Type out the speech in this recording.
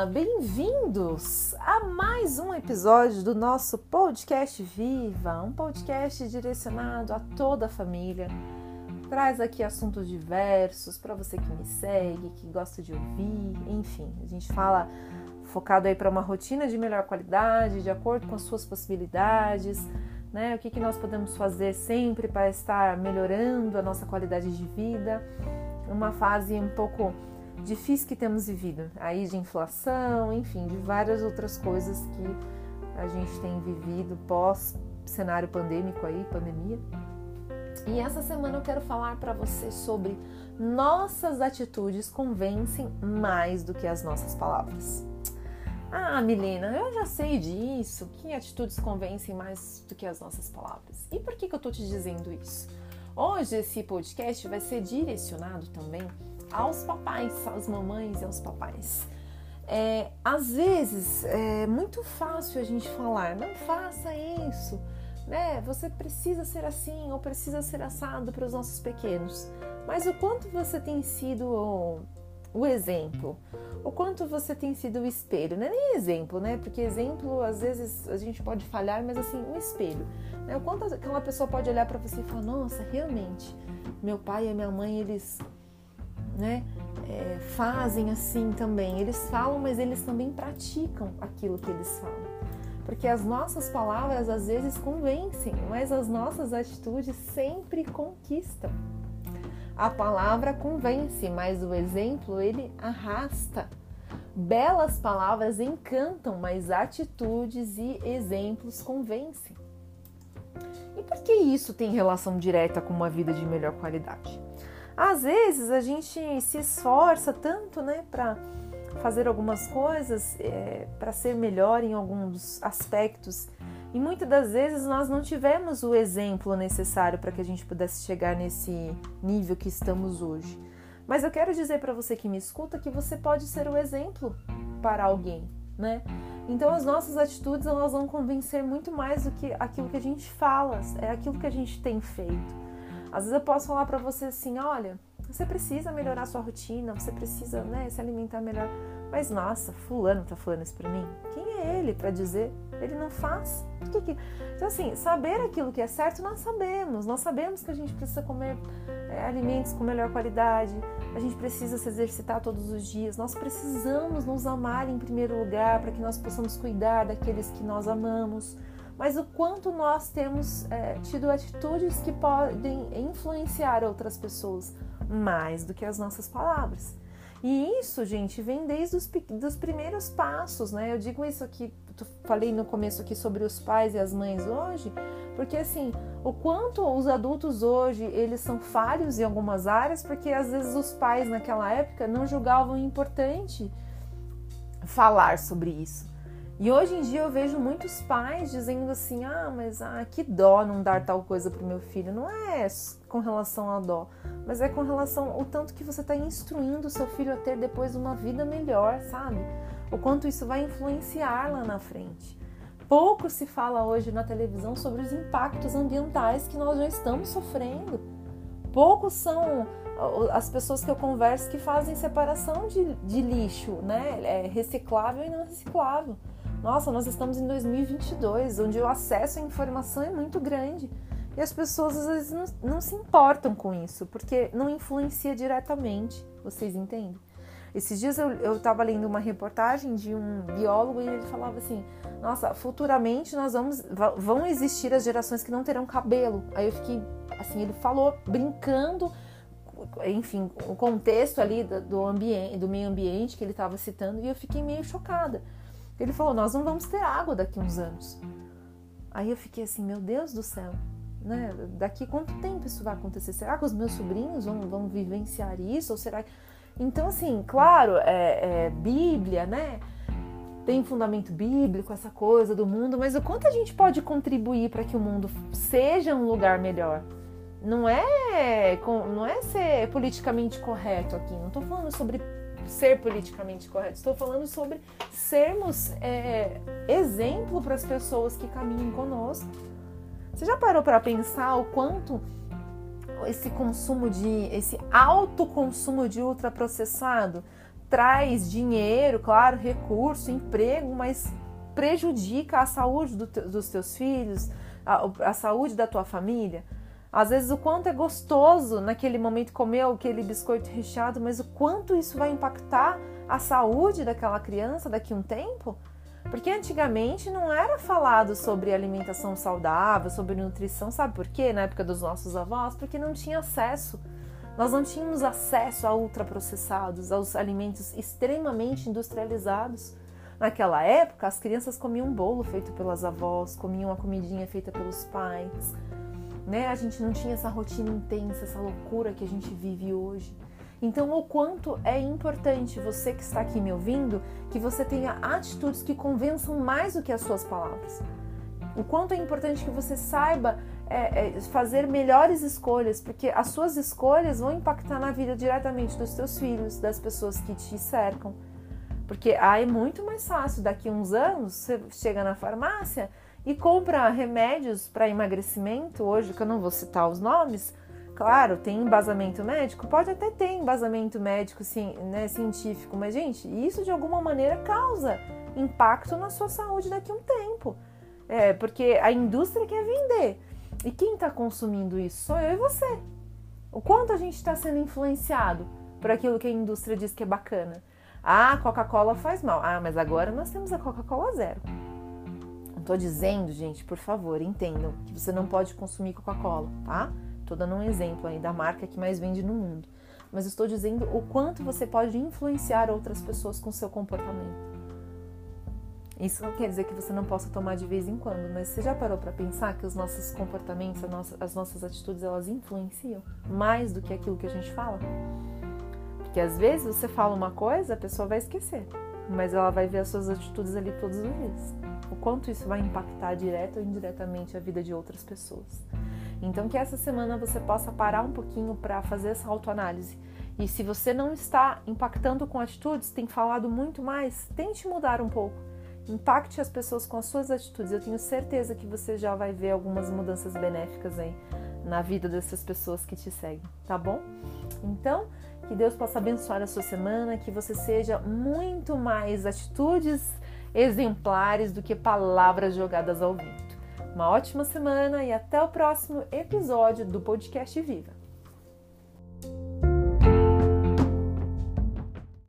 Olá, bem-vindos a mais um episódio do nosso podcast Viva, um podcast direcionado a toda a família. Traz aqui assuntos diversos para você que me segue, que gosta de ouvir, enfim, a gente fala focado aí para uma rotina de melhor qualidade, de acordo com as suas possibilidades, né? O que, que nós podemos fazer sempre para estar melhorando a nossa qualidade de vida, uma fase um pouco difícil que temos vivido, aí de inflação, enfim, de várias outras coisas que a gente tem vivido pós cenário pandêmico aí, pandemia. E essa semana eu quero falar para você sobre nossas atitudes convencem mais do que as nossas palavras. Ah, Milena, eu já sei disso, que atitudes convencem mais do que as nossas palavras. E por que, que eu tô te dizendo isso? Hoje esse podcast vai ser direcionado também aos papais, às mamães e aos papais. É, às vezes é muito fácil a gente falar, não faça isso, né? Você precisa ser assim ou precisa ser assado para os nossos pequenos. Mas o quanto você tem sido o, o exemplo? O quanto você tem sido o espelho? Não é nem exemplo, né? Porque exemplo, às vezes, a gente pode falhar, mas assim, um espelho. Né? O quanto aquela pessoa pode olhar para você e falar, nossa, realmente, meu pai e minha mãe, eles né, é, fazem assim também. Eles falam, mas eles também praticam aquilo que eles falam. Porque as nossas palavras às vezes convencem, mas as nossas atitudes sempre conquistam. A palavra convence, mas o exemplo ele arrasta. Belas palavras encantam, mas atitudes e exemplos convencem. E por que isso tem relação direta com uma vida de melhor qualidade? Às vezes a gente se esforça tanto, né, para fazer algumas coisas, é, para ser melhor em alguns aspectos, e muitas das vezes nós não tivemos o exemplo necessário para que a gente pudesse chegar nesse nível que estamos hoje. Mas eu quero dizer para você que me escuta que você pode ser o exemplo para alguém, né? Então as nossas atitudes elas vão convencer muito mais do que aquilo que a gente fala, é aquilo que a gente tem feito. Às vezes eu posso falar para você assim, olha, você precisa melhorar sua rotina, você precisa, né, se alimentar melhor. Mas nossa, fulano tá falando isso para mim. Quem é ele para dizer? Ele não faz. Que que... Então assim, saber aquilo que é certo nós sabemos. Nós sabemos que a gente precisa comer é, alimentos com melhor qualidade. A gente precisa se exercitar todos os dias. Nós precisamos nos amar em primeiro lugar para que nós possamos cuidar daqueles que nós amamos mas o quanto nós temos é, tido atitudes que podem influenciar outras pessoas mais do que as nossas palavras. E isso, gente, vem desde os dos primeiros passos, né? Eu digo isso aqui, falei no começo aqui sobre os pais e as mães hoje, porque assim, o quanto os adultos hoje, eles são falhos em algumas áreas, porque às vezes os pais naquela época não julgavam importante falar sobre isso. E hoje em dia eu vejo muitos pais dizendo assim: ah, mas ah, que dó não dar tal coisa para o meu filho. Não é com relação a dó, mas é com relação ao tanto que você está instruindo o seu filho a ter depois uma vida melhor, sabe? O quanto isso vai influenciar lá na frente. Pouco se fala hoje na televisão sobre os impactos ambientais que nós já estamos sofrendo. Poucos são as pessoas que eu converso que fazem separação de, de lixo, né? É reciclável e não reciclável. Nossa, nós estamos em 2022, onde o acesso à informação é muito grande. E as pessoas às vezes não, não se importam com isso, porque não influencia diretamente. Vocês entendem? Esses dias eu estava lendo uma reportagem de um biólogo e ele falava assim: Nossa, futuramente nós vamos vão existir as gerações que não terão cabelo. Aí eu fiquei assim, ele falou brincando, enfim, o contexto ali do, ambiente, do meio ambiente que ele estava citando e eu fiquei meio chocada. Ele falou: Nós não vamos ter água daqui uns anos. Aí eu fiquei assim: Meu Deus do céu, né? Daqui quanto tempo isso vai acontecer? Será que os meus sobrinhos vão, vão vivenciar isso? Ou será Então, assim, claro, é, é Bíblia, né? Tem fundamento bíblico, essa coisa do mundo, mas o quanto a gente pode contribuir para que o mundo seja um lugar melhor? Não é, não é ser politicamente correto aqui. Não estou falando sobre ser politicamente correto. Estou falando sobre sermos é, exemplo para as pessoas que caminham conosco. Você já parou para pensar o quanto esse consumo de esse alto consumo de ultraprocessado traz dinheiro, claro, recurso, emprego, mas prejudica a saúde do te, dos teus filhos, a, a saúde da tua família. Às vezes o quanto é gostoso naquele momento comer aquele biscoito recheado, mas o quanto isso vai impactar a saúde daquela criança daqui a um tempo? Porque antigamente não era falado sobre alimentação saudável, sobre nutrição, sabe por quê? Na época dos nossos avós, porque não tinha acesso. Nós não tínhamos acesso a ultraprocessados, aos alimentos extremamente industrializados. Naquela época, as crianças comiam bolo feito pelas avós, comiam a comidinha feita pelos pais, né? A gente não tinha essa rotina intensa, essa loucura que a gente vive hoje. Então, o quanto é importante você que está aqui me ouvindo, que você tenha atitudes que convençam mais do que as suas palavras. O quanto é importante que você saiba é, é, fazer melhores escolhas, porque as suas escolhas vão impactar na vida diretamente dos teus filhos, das pessoas que te cercam. Porque aí é muito mais fácil, daqui uns anos, você chega na farmácia e compra remédios para emagrecimento, hoje que eu não vou citar os nomes, claro, tem embasamento médico, pode até ter embasamento médico sim, né, científico, mas gente, isso de alguma maneira causa impacto na sua saúde daqui a um tempo. É, porque a indústria quer vender. E quem está consumindo isso? Sou eu e você. O quanto a gente está sendo influenciado por aquilo que a indústria diz que é bacana. Ah, Coca-Cola faz mal. Ah, mas agora nós temos a Coca-Cola zero. Tô dizendo, gente, por favor, entendam que você não pode consumir Coca-Cola, tá? Tô dando um exemplo aí da marca que mais vende no mundo. Mas estou dizendo o quanto você pode influenciar outras pessoas com seu comportamento. Isso não quer dizer que você não possa tomar de vez em quando, mas você já parou para pensar que os nossos comportamentos, as nossas atitudes, elas influenciam mais do que aquilo que a gente fala? Porque às vezes você fala uma coisa, a pessoa vai esquecer, mas ela vai ver as suas atitudes ali todos os dias. O quanto isso vai impactar direto ou indiretamente a vida de outras pessoas. Então que essa semana você possa parar um pouquinho para fazer essa autoanálise. E se você não está impactando com atitudes, tem falado muito mais, tente mudar um pouco. Impacte as pessoas com as suas atitudes. Eu tenho certeza que você já vai ver algumas mudanças benéficas aí na vida dessas pessoas que te seguem, tá bom? Então, que Deus possa abençoar a sua semana, que você seja muito mais atitudes exemplares do que palavras jogadas ao vento. Uma ótima semana e até o próximo episódio do podcast Viva.